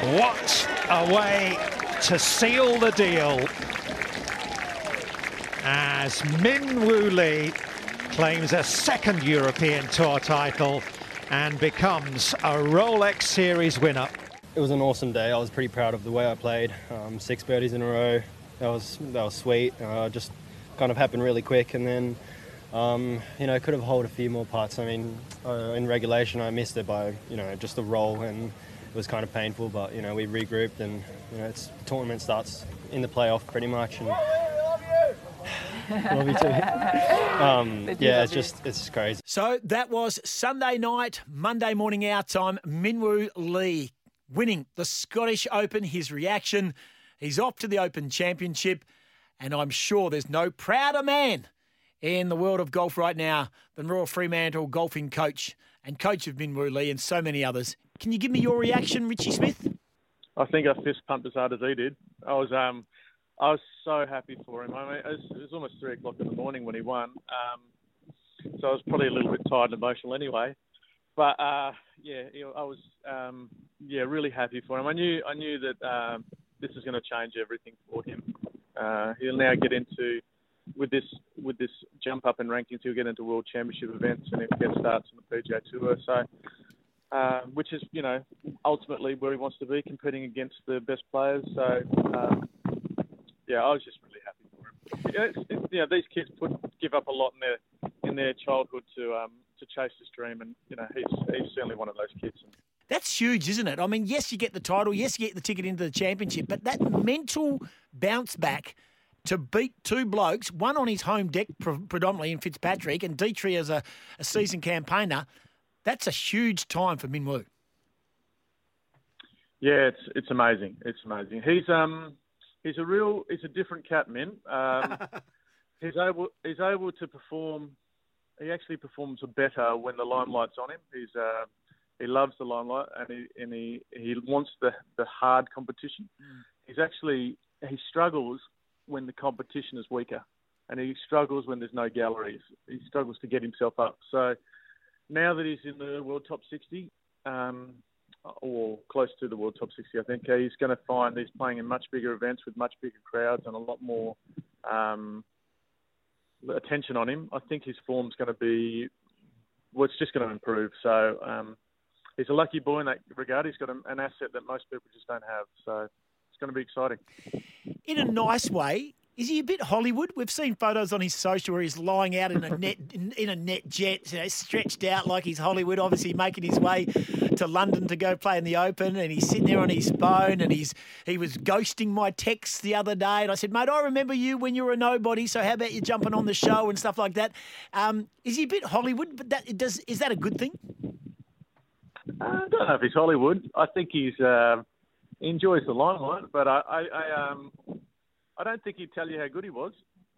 What a way to seal the deal as Min Woo Lee claims a second European Tour title and becomes a Rolex Series winner. It was an awesome day. I was pretty proud of the way I played. Um, six birdies in a row. That was that was sweet. Uh, just kind of happened really quick, and then um, you know could have held a few more putts. I mean, uh, in regulation I missed it by you know just a roll, and it was kind of painful. But you know we regrouped, and you know it's the tournament starts in the playoff pretty much, and Love you too. Um, yeah, it's just it's crazy. So that was Sunday night, Monday morning our time. Min Woo Lee winning the Scottish Open. His reaction: he's off to the Open Championship, and I'm sure there's no prouder man in the world of golf right now than Royal Fremantle golfing coach and coach of Min Woo Lee and so many others. Can you give me your reaction, Ritchie Smith? I think I fist pumped as hard as he did. I was um I was so happy for him. I mean, it was, it was almost three o'clock in the morning when he won, um, so I was probably a little bit tired and emotional anyway. But uh, yeah, I was um, yeah really happy for him. I knew I knew that um, this is going to change everything for him. Uh, he'll now get into with this with this jump up in rankings. He'll get into World Championship events and he'll get starts on the PGA Tour. So. Uh, which is, you know, ultimately where he wants to be, competing against the best players. So, um, yeah, I was just really happy for him. You know, it's, it's, you know these kids put give up a lot in their in their childhood to um, to chase this dream, and you know he's he's certainly one of those kids. That's huge, isn't it? I mean, yes, you get the title, yes, you get the ticket into the championship, but that mental bounce back to beat two blokes, one on his home deck predominantly in Fitzpatrick, and Detry as a, a seasoned campaigner, that's a huge time for Min Woo. Yeah, it's it's amazing. It's amazing. He's um he's a real he's a different cat, man. Um, he's able he's able to perform. He actually performs better when the limelight's on him. He's uh, he loves the limelight and he and he, he wants the the hard competition. Mm. He's actually he struggles when the competition is weaker, and he struggles when there's no galleries. He struggles to get himself up. So now that he's in the world top 60, um, or close to the World Top 60. I think he's going to find he's playing in much bigger events with much bigger crowds and a lot more um, attention on him. I think his form's going to be, well, it's just going to improve. So um, he's a lucky boy in that regard. He's got an asset that most people just don't have. So it's going to be exciting. In a nice way, is he a bit Hollywood? We've seen photos on his social where he's lying out in a net in, in a net jet, you know, stretched out like he's Hollywood. Obviously, making his way to London to go play in the Open, and he's sitting there on his phone, and he's he was ghosting my texts the other day, and I said, mate, I remember you when you were a nobody. So how about you jumping on the show and stuff like that? Um, is he a bit Hollywood? But that does is that a good thing? Uh, I don't know if he's Hollywood. I think he's uh, he enjoys the limelight, but I, I, I um I don't think he'd tell you how good he was.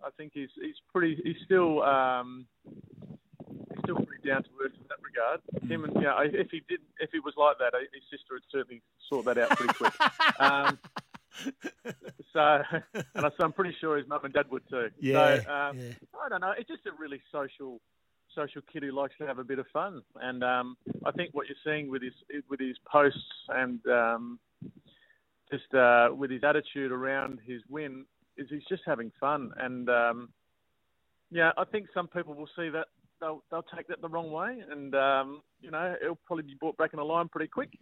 I think he's he's pretty he's still um, he's still pretty down to earth in that regard. Mm. Him and you know, if he did if he was like that, uh, his sister would certainly sort that out pretty quick. um, so, and I'm pretty sure his mum and dad would too. Yeah, so, um, yeah. I don't know. It's just a really social social kid who likes to have a bit of fun, and um, I think what you're seeing with his with his posts and um, just uh, with his attitude around his win, is he's just having fun. And um, yeah, I think some people will see that they'll they'll take that the wrong way, and um, you know it'll probably be brought back in a line pretty quick.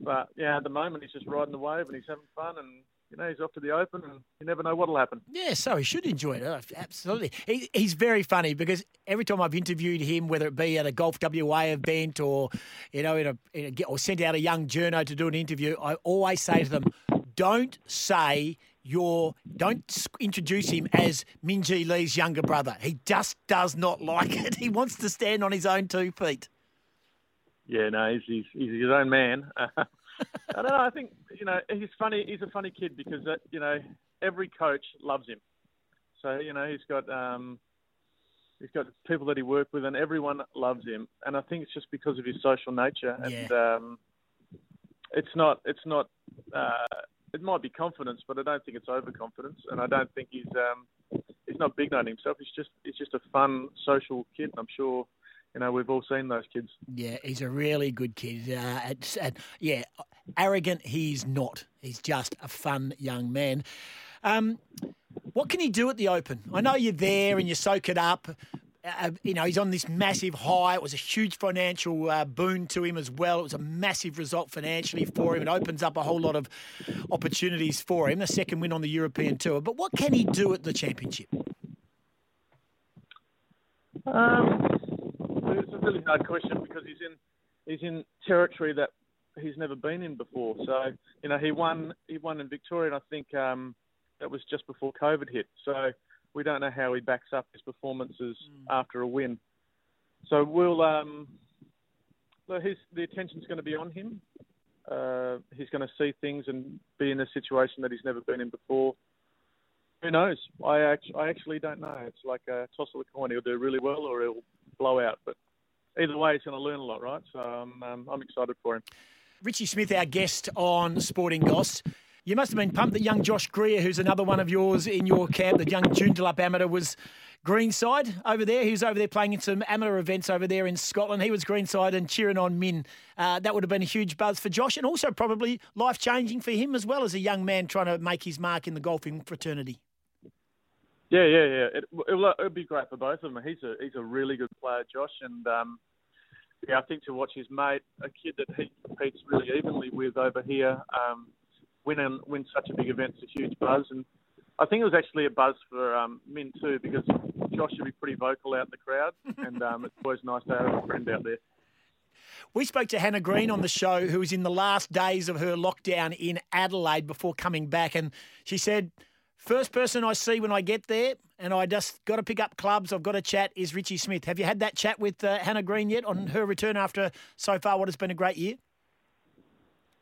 But yeah, at the moment he's just riding the wave and he's having fun, and you know, he's off to the Open, and you never know what'll happen. Yeah, so he should enjoy it. Oh, absolutely. He, he's very funny because every time I've interviewed him, whether it be at a Golf WA event or, you know, in a, in a or sent out a young journo to do an interview, I always say to them, don't say your don't introduce him as Minjee Lee's younger brother. He just does not like it. He wants to stand on his own two feet. Yeah, no, he's he's, he's his own man. I don't know. I think you know he's funny. He's a funny kid because uh, you know every coach loves him. So you know he's got um, he's got people that he worked with, and everyone loves him. And I think it's just because of his social nature. Yeah. And um, it's not it's not uh, it might be confidence, but I don't think it's overconfidence. And I don't think he's um, he's not big on himself. He's just he's just a fun social kid. And I'm sure you know, we've all seen those kids. Yeah, he's a really good kid. Uh, and, and, yeah, arrogant, he's not. He's just a fun young man. Um, what can he do at the Open? I know you're there and you soak it up. Uh, you know, he's on this massive high. It was a huge financial uh, boon to him as well. It was a massive result financially for him. It opens up a whole lot of opportunities for him. The second win on the European Tour. But what can he do at the Championship? Um, it's a really hard question because he's in he's in territory that he's never been in before. So you know, he won he won in Victoria, and I think um, that was just before COVID hit. So we don't know how he backs up his performances mm. after a win. So we'll um, his the attention's going to be on him. Uh, he's going to see things and be in a situation that he's never been in before. Who knows? I actually, I actually don't know. It's like a toss of the coin. He'll do really well or he'll blow out. But either way, he's going to learn a lot, right? So um, um, I'm excited for him. Ritchie Smith, our guest on Sporting Goss. You must have been pumped that young Josh Greer, who's another one of yours in your camp, the young Joondalup amateur, was greenside over there. He was over there playing in some amateur events over there in Scotland. He was greenside and cheering on Min. Uh, that would have been a huge buzz for Josh and also probably life changing for him as well as a young man trying to make his mark in the golfing fraternity. Yeah, yeah, yeah. It, it'll be great for both of them. He's a he's a really good player, Josh, and um, yeah, I think to watch his mate, a kid that he competes really evenly with over here, um, win and win such a big event is a huge buzz. And I think it was actually a buzz for um, Min too because Josh should be pretty vocal out in the crowd, and um, it's always nice to have a friend out there. We spoke to Hannah Green on the show, who was in the last days of her lockdown in Adelaide before coming back, and she said, First person I see when I get there, and I just got to pick up clubs, I've got to chat, is Ritchie Smith. Have you had that chat with uh, Hannah Green yet on her return after so far what has been a great year?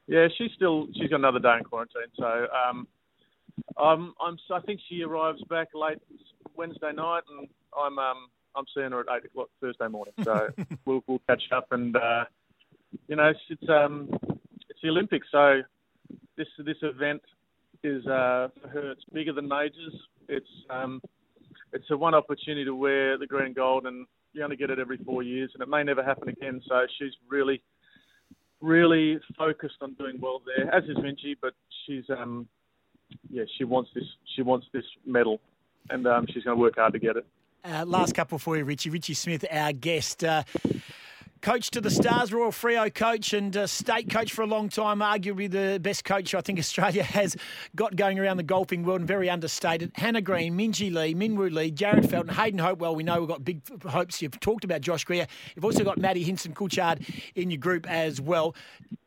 Yeah, she's still she's got another day in quarantine, so um, I'm, I'm I think she arrives back late Wednesday night, and I'm um, I'm seeing her at eight o'clock Thursday morning. So we'll we'll catch up, and uh, you know it's um it's the Olympics, so this this event is uh, for her it's bigger than majors. It's um it's a one opportunity to wear the green and gold, and you only get it every four years, and it may never happen again. So she's really really focused on doing well there, as is Minjee, but she's um, yeah, she wants this she wants this medal, and um, she's going to work hard to get it. Uh, last couple for you, Ritchie. Ritchie Smith, our guest. Uh, coach to the Stars, Royal Freo coach and uh, state coach for a long time, arguably the best coach I think Australia has got going around the golfing world and very understated. Hannah Green, Minjee Lee, Min Woo Lee, Jarryd Felton, Hayden Hopewell. We know we've got big hopes. You've talked about Josh Greer. You've also got Maddie Hinson Tolchard in your group as well.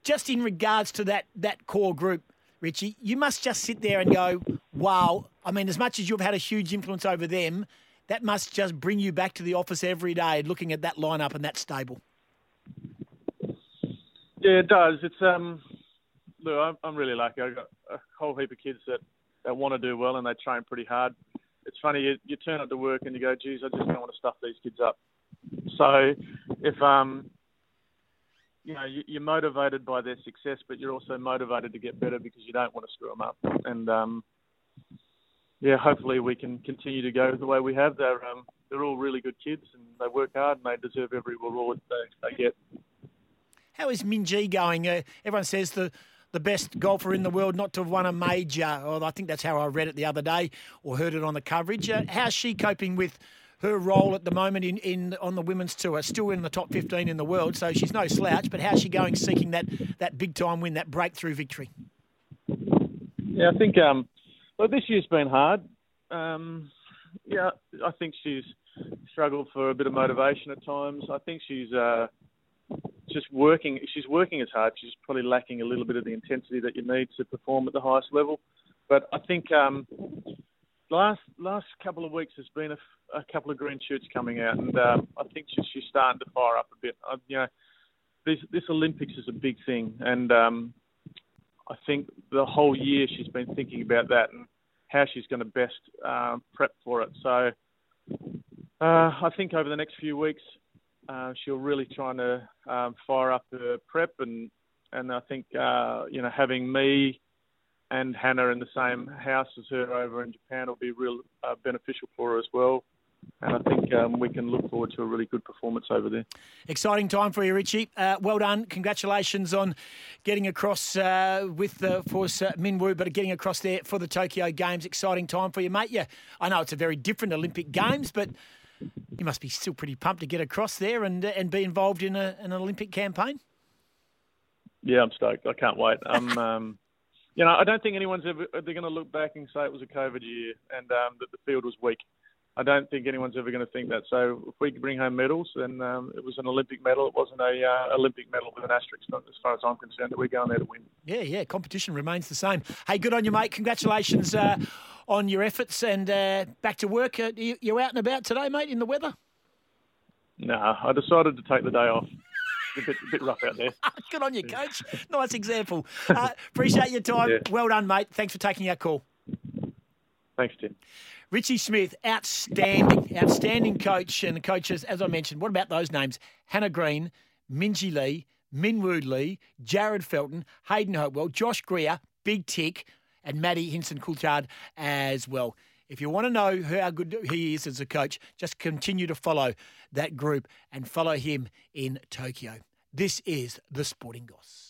Just in regards to that, that core group, Ritchie, you must just sit there and go, wow. I mean, as much as you've had a huge influence over them, that must just bring you back to the office every day looking at that lineup and that stable. Yeah, it does. It's um, look, I'm, really lucky. I've got a whole heap of kids that, that want to do well and they train pretty hard. It's funny, you, you turn up to work and you go, geez, I just don't want to stuff these kids up. So if um, you know, you're motivated by their success, but you're also motivated to get better because you don't want to screw them up. And um, yeah, hopefully we can continue to go the way we have. They're um, they're all really good kids and they work hard and they deserve every reward they, they get. How is Minjee going? Uh, everyone says the the best golfer in the world not to have won a major. Or I think that's how I read it the other day or heard it on the coverage. Uh, how's she coping with her role at the moment in, in on the women's tour? Still in the top 15 in the world, so she's no slouch. But how's she going seeking that, that big time win, that breakthrough victory? Yeah, I think um, well, this year's been hard. Um, yeah, I think she's struggled for a bit of motivation at times. I think she's uh, just working. She's working as hard. She's probably lacking a little bit of the intensity that you need to perform at the highest level. But I think um, last last couple of weeks there's been a, a couple of green shoots coming out, and um, I think she's, she's starting to fire up a bit. Uh, you know, this this Olympics is a big thing, and um, I think the whole year she's been thinking about that and how she's going to best um, prep for it. So uh, I think over the next few weeks uh, she'll really try to um, fire up her prep, and and I think uh, you know having me and Hannah in the same house as her over in Japan will be real uh, beneficial for her as well. and I think um, we can look forward to a really good performance over there. Exciting time for you, Ritchie. Uh, well done. Congratulations on getting across uh, with the force uh, Min Woo, but getting across there for the Tokyo Games. Exciting time for you, mate. Yeah, I know it's a very different Olympic Games, but you must be still pretty pumped to get across there and and be involved in a, an Olympic campaign. Yeah, I'm stoked. I can't wait. I'm, um, you know, I don't think anyone's ever they're going to look back and say it was a COVID year and um, that the field was weak. I don't think anyone's ever going to think that. So if we bring home medals, then um, it was an Olympic medal. It wasn't a uh, Olympic medal with an asterisk. Not as far as I'm concerned, that we're going there to win. Yeah, yeah. Competition remains the same. Hey, good on you, mate. Congratulations uh, on your efforts and uh, back to work. Uh, you, you out and about today, mate, in the weather? No, I decided to take the day off. a bit, a bit rough out there. good on you, coach. Nice example. Uh, appreciate your time. Yeah. Well done, mate. Thanks for taking our call. Thanks, Tim. Ritchie Smith, outstanding, outstanding coach and coaches. As I mentioned, what about those names? Hannah Green, Minjee Lee, Min Woo Lee, Jarryd Felton, Hayden Hopewell, Josh Greer, Big Tick, and Maddie Hinson Tolchard as well. If you want to know how good he is as a coach, just continue to follow that group and follow him in Tokyo. This is the Sporting Goss.